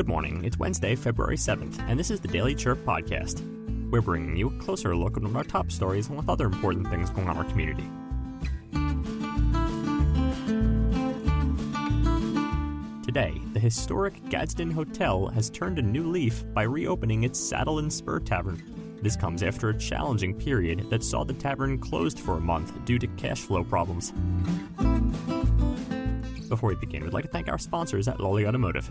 Good morning. It's Wednesday, February 7th, and this is the Daily Chirp Podcast. We're bringing you a closer look at one of our top stories and with other important things going on in our community. Today, the historic Gadsden Hotel has turned a new leaf by reopening its Saddle and Spur Tavern. This comes after a challenging period that saw the tavern closed for a month due to cash flow problems. Before we begin, we'd like to thank our sponsors at Lawley Automotive.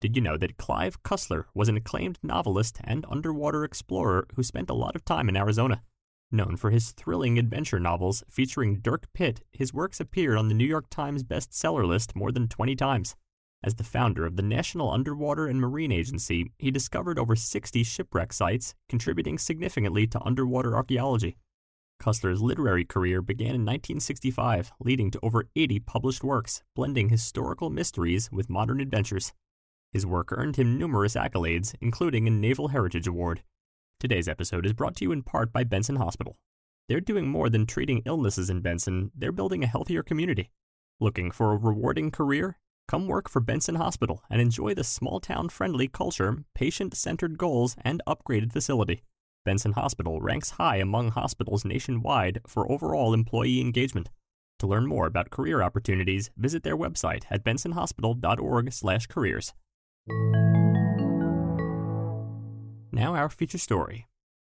Did you know that Clive Cussler was an acclaimed novelist and underwater explorer who spent a lot of time in Arizona? Known for his thrilling adventure novels featuring Dirk Pitt, his works appeared on the New York Times bestseller list more than 20 times. As the founder of the National Underwater and Marine Agency, he discovered over 60 shipwreck sites, contributing significantly to underwater archaeology. Cussler's literary career began in 1965, leading to over 80 published works, blending historical mysteries with modern adventures. His work earned him numerous accolades, including a Naval Heritage Award. Today's episode is brought to you in part by Benson Hospital. They're doing more than treating illnesses in Benson, they're building a healthier community. Looking for a rewarding career? Come work for Benson Hospital and enjoy the small town friendly culture, patient centered goals, and upgraded facility. Benson Hospital ranks high among hospitals nationwide for overall employee engagement. To learn more about career opportunities, visit their website at bensonhospital.org/careers. Now, our feature story.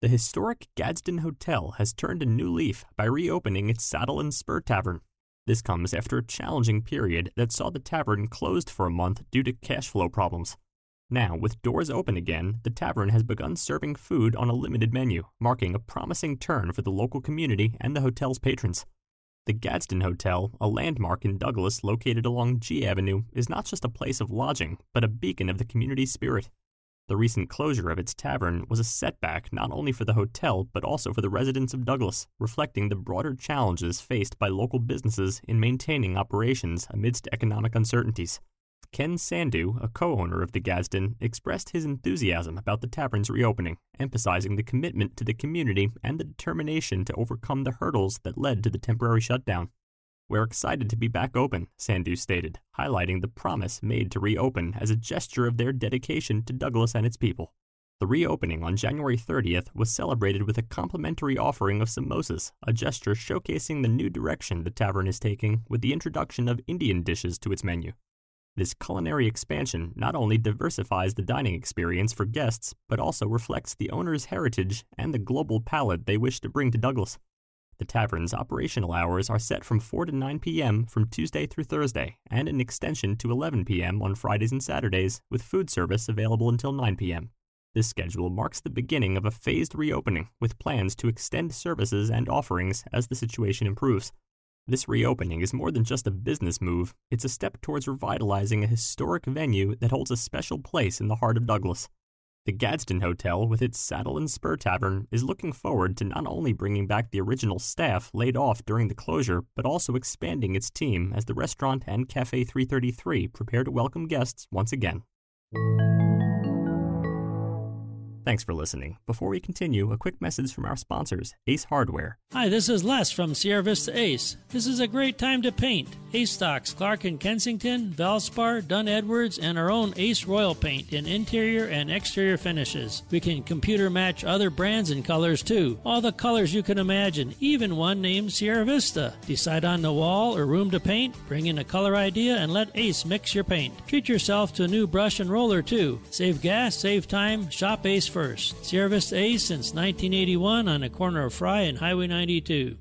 The historic Gadsden Hotel has turned a new leaf by reopening its Saddle and Spur Tavern. This comes after a challenging period that saw the tavern closed for a month due to cash flow problems. Now, with doors open again, the tavern has begun serving food on a limited menu, marking a promising turn for the local community and the hotel's patrons. The Gadsden Hotel, a landmark in Douglas located along G Avenue, is not just a place of lodging, but a beacon of the community's spirit. The recent closure of its tavern was a setback not only for the hotel, but also for the residents of Douglas, reflecting the broader challenges faced by local businesses in maintaining operations amidst economic uncertainties. Ken Sandu, a co owner of the Gadsden, expressed his enthusiasm about the tavern's reopening, emphasizing the commitment to the community and the determination to overcome the hurdles that led to the temporary shutdown. We're excited to be back open, Sandu stated, highlighting the promise made to reopen as a gesture of their dedication to Douglas and its people. The reopening on January 30th was celebrated with a complimentary offering of samosas, a gesture showcasing the new direction the tavern is taking with the introduction of Indian dishes to its menu. This culinary expansion not only diversifies the dining experience for guests, but also reflects the owner's heritage and the global palate they wish to bring to Douglas. The tavern's operational hours are set from 4 to 9 p.m. from Tuesday through Thursday, and an extension to 11 p.m. on Fridays and Saturdays, with food service available until 9 p.m. This schedule marks the beginning of a phased reopening, with plans to extend services and offerings as the situation improves. This reopening is more than just a business move, it's a step towards revitalizing a historic venue that holds a special place in the heart of Douglas. The Gadsden Hotel, with its Saddle and Spur Tavern, is looking forward to not only bringing back the original staff laid off during the closure, but also expanding its team as the restaurant and Cafe 333 prepare to welcome guests once again. Thanks for listening. Before we continue, a quick message from our sponsors, Ace Hardware. Hi, this is Les from Sierra Vista Ace. This is a great time to paint. Ace stocks Clark and Kensington, Valspar, Dunn Edwards, and our own Ace Royal paint in interior and exterior finishes. We can computer match other brands and colors too. All the colors you can imagine, even one named Sierra Vista. Decide on the wall or room to paint, bring in a color idea, and let Ace mix your paint. Treat yourself to a new brush and roller too. Save gas, save time, shop Ace first. Vista Ace since 1981 on the corner of Fry and Highway 92.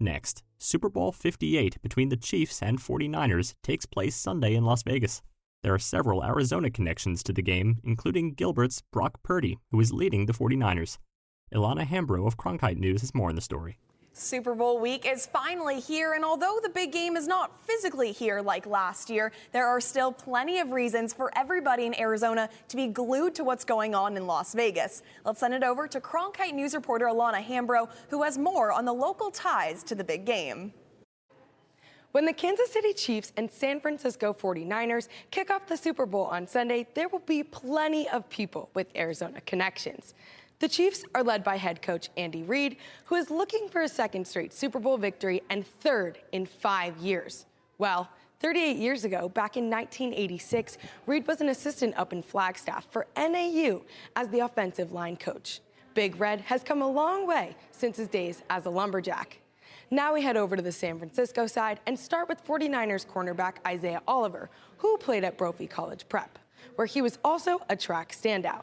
Next, Super Bowl 58 between the Chiefs and 49ers takes place Sunday in Las Vegas. There are several Arizona connections to the game, including Gilbert's Brock Purdy, who is leading the 49ers. Ilana Hambro of Cronkite News has more on the story. Super Bowl week is finally here, and although the big game is not physically here like last year, there are still plenty of reasons for everybody in Arizona to be glued to what's going on in Las Vegas. Let's send it over to Cronkite News reporter Alana Hambro, who has more on the local ties to the big game. When the Kansas City Chiefs and San Francisco 49ers kick off the Super Bowl on Sunday, there will be plenty of people with Arizona connections. The Chiefs are led by head coach Andy Reid, who is looking for a second straight Super Bowl victory and third in five years. Well, 38 years ago, back in 1986, Reid was an assistant up in Flagstaff for NAU as the offensive line coach. Big Red has come a long way since his days as a lumberjack. Now we head over to the San Francisco side and start with 49ers cornerback Isaiah Oliver, who played at Brophy College Prep, where he was also a track standout.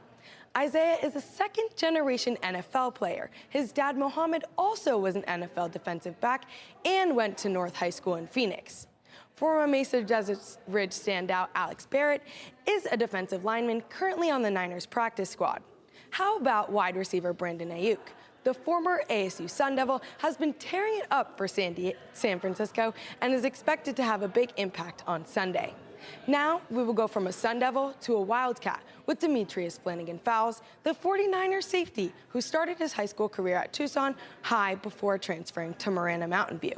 Isaiah is a second generation NFL player. His dad, Mohammed, also was an NFL defensive back and went to North High School in Phoenix. Former Mesa Desert Ridge standout Alex Barrett is a defensive lineman currently on the Niners practice squad. How about wide receiver Brandon Aiyuk? The former ASU Sun Devil has been tearing it up for San, San Francisco and is expected to have a big impact on Sunday. Now we will go from a Sun Devil to a Wildcat with Demetrius Flannigan Fowles, the 49ers safety who started his high school career at Tucson High before transferring to Marana Mountain View.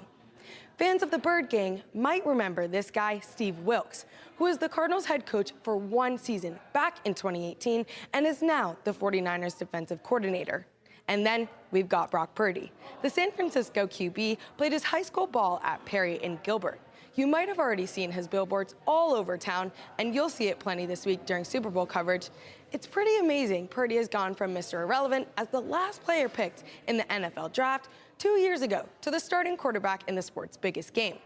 Fans of the Bird Gang might remember this guy, Steve Wilks, who is the Cardinals head coach for one season back in 2018 and is now the 49ers defensive coordinator. And then we've got Brock Purdy. The San Francisco QB played his high school ball at Perry and Gilbert. You might have already seen his billboards all over town, and you'll see it plenty this week during Super Bowl coverage. It's pretty amazing Purdy has gone from Mr. Irrelevant as the last player picked in the NFL draft two years ago to the starting quarterback in the sport's biggest game.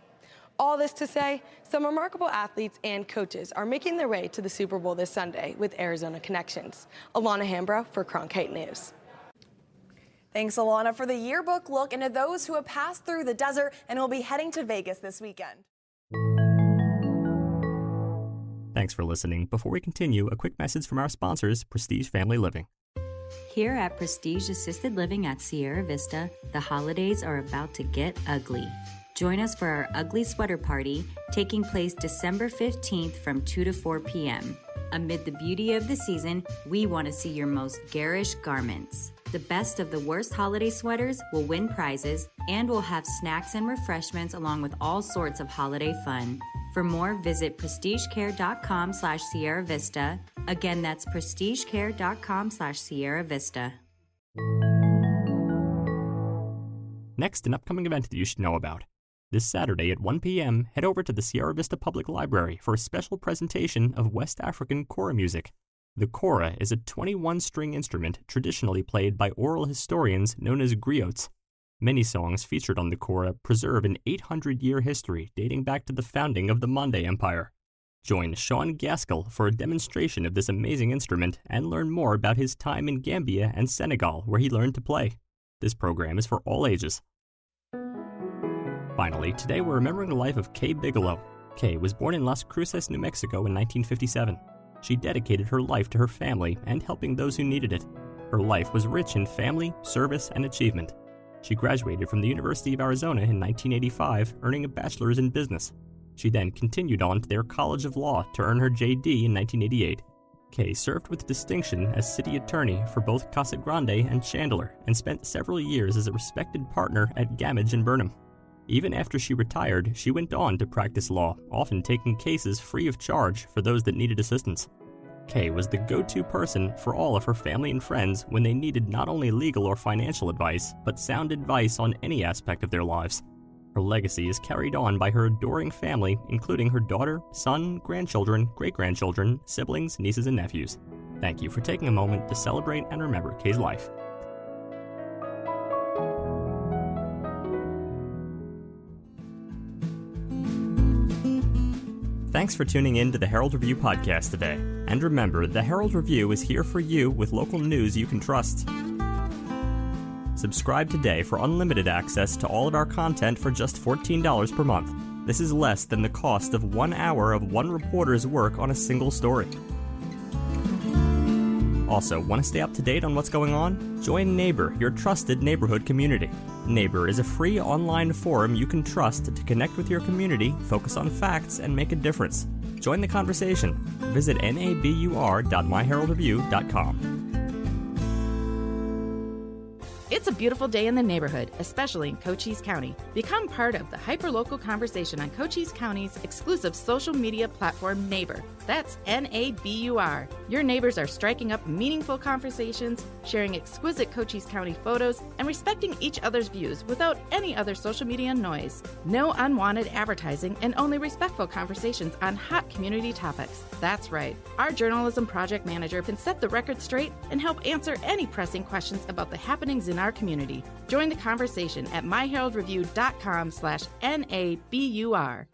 All this to say, some remarkable athletes and coaches are making their way to the Super Bowl this Sunday with Arizona connections. Alana Hambro for Cronkite News. Thanks, Alana, for the yearbook look into those who have passed through the desert and will be heading to Vegas this weekend. Thanks for listening. Before we continue, a quick message from our sponsors, Prestige Family Living. Here at Prestige Assisted Living at Sierra Vista, the holidays are about to get ugly. Join us for our Ugly Sweater Party taking place December 15th from 2 to 4 p.m. Amid the beauty of the season, we want to see your most garish garments. The best of the worst holiday sweaters will win prizes, and we'll have snacks and refreshments along with all sorts of holiday fun. For more, visit prestigecare.com slash Sierra Vista. Again, that's prestigecare.com slash Sierra Vista. Next, an upcoming event that you should know about. This Saturday at 1 p.m., head over to the Sierra Vista Public Library for a special presentation of West African kora music. The kora is a 21 string instrument traditionally played by oral historians known as griots. Many songs featured on the kora preserve an 800 year history dating back to the founding of the Mande Empire. Join Sean Gaskell for a demonstration of this amazing instrument and learn more about his time in Gambia and Senegal, where he learned to play. This program is for all ages. Finally, today we're remembering the life of Kay Bigelow. Kay was born in Las Cruces, New Mexico in 1957. She dedicated her life to her family and helping those who needed it. Her life was rich in family, service, and achievement. She graduated from the University of Arizona in 1985, earning a bachelor's in business. She then continued on to their College of Law to earn her JD in 1988. Kay served with distinction as city attorney for both Casa Grande and Chandler and spent several years as a respected partner at Gammage and Burnham. Even after she retired, she went on to practice law, often taking cases free of charge for those that needed assistance. Kay was the go to person for all of her family and friends when they needed not only legal or financial advice, but sound advice on any aspect of their lives. Her legacy is carried on by her adoring family, including her daughter, son, grandchildren, great grandchildren, siblings, nieces, and nephews. Thank you for taking a moment to celebrate and remember Kay's life. Thanks for tuning in to the Herald Review podcast today. And remember, the Herald Review is here for you with local news you can trust. Subscribe today for unlimited access to all of our content for just $14 per month. This is less than the cost of one hour of one reporter's work on a single story. Also, want to stay up to date on what's going on? Join Nabur, your trusted neighborhood community. Nabur is a free online forum you can trust to connect with your community, focus on facts, and make a difference. Join the conversation. Visit nabur.myheraldreview.com. It's a beautiful day in the neighborhood, especially in Cochise County. Become part of the hyperlocal conversation on Cochise County's exclusive social media platform, Nabur. That's N A B U R. Your neighbors are striking up meaningful conversations, sharing exquisite Cochise County photos, and respecting each other's views without any other social media noise. No unwanted advertising and only respectful conversations on hot community topics. That's right. Our journalism project manager can set the record straight and help answer any pressing questions about the happenings in our community. Join the conversation at myheraldreview.com slash N-A-B-U-R.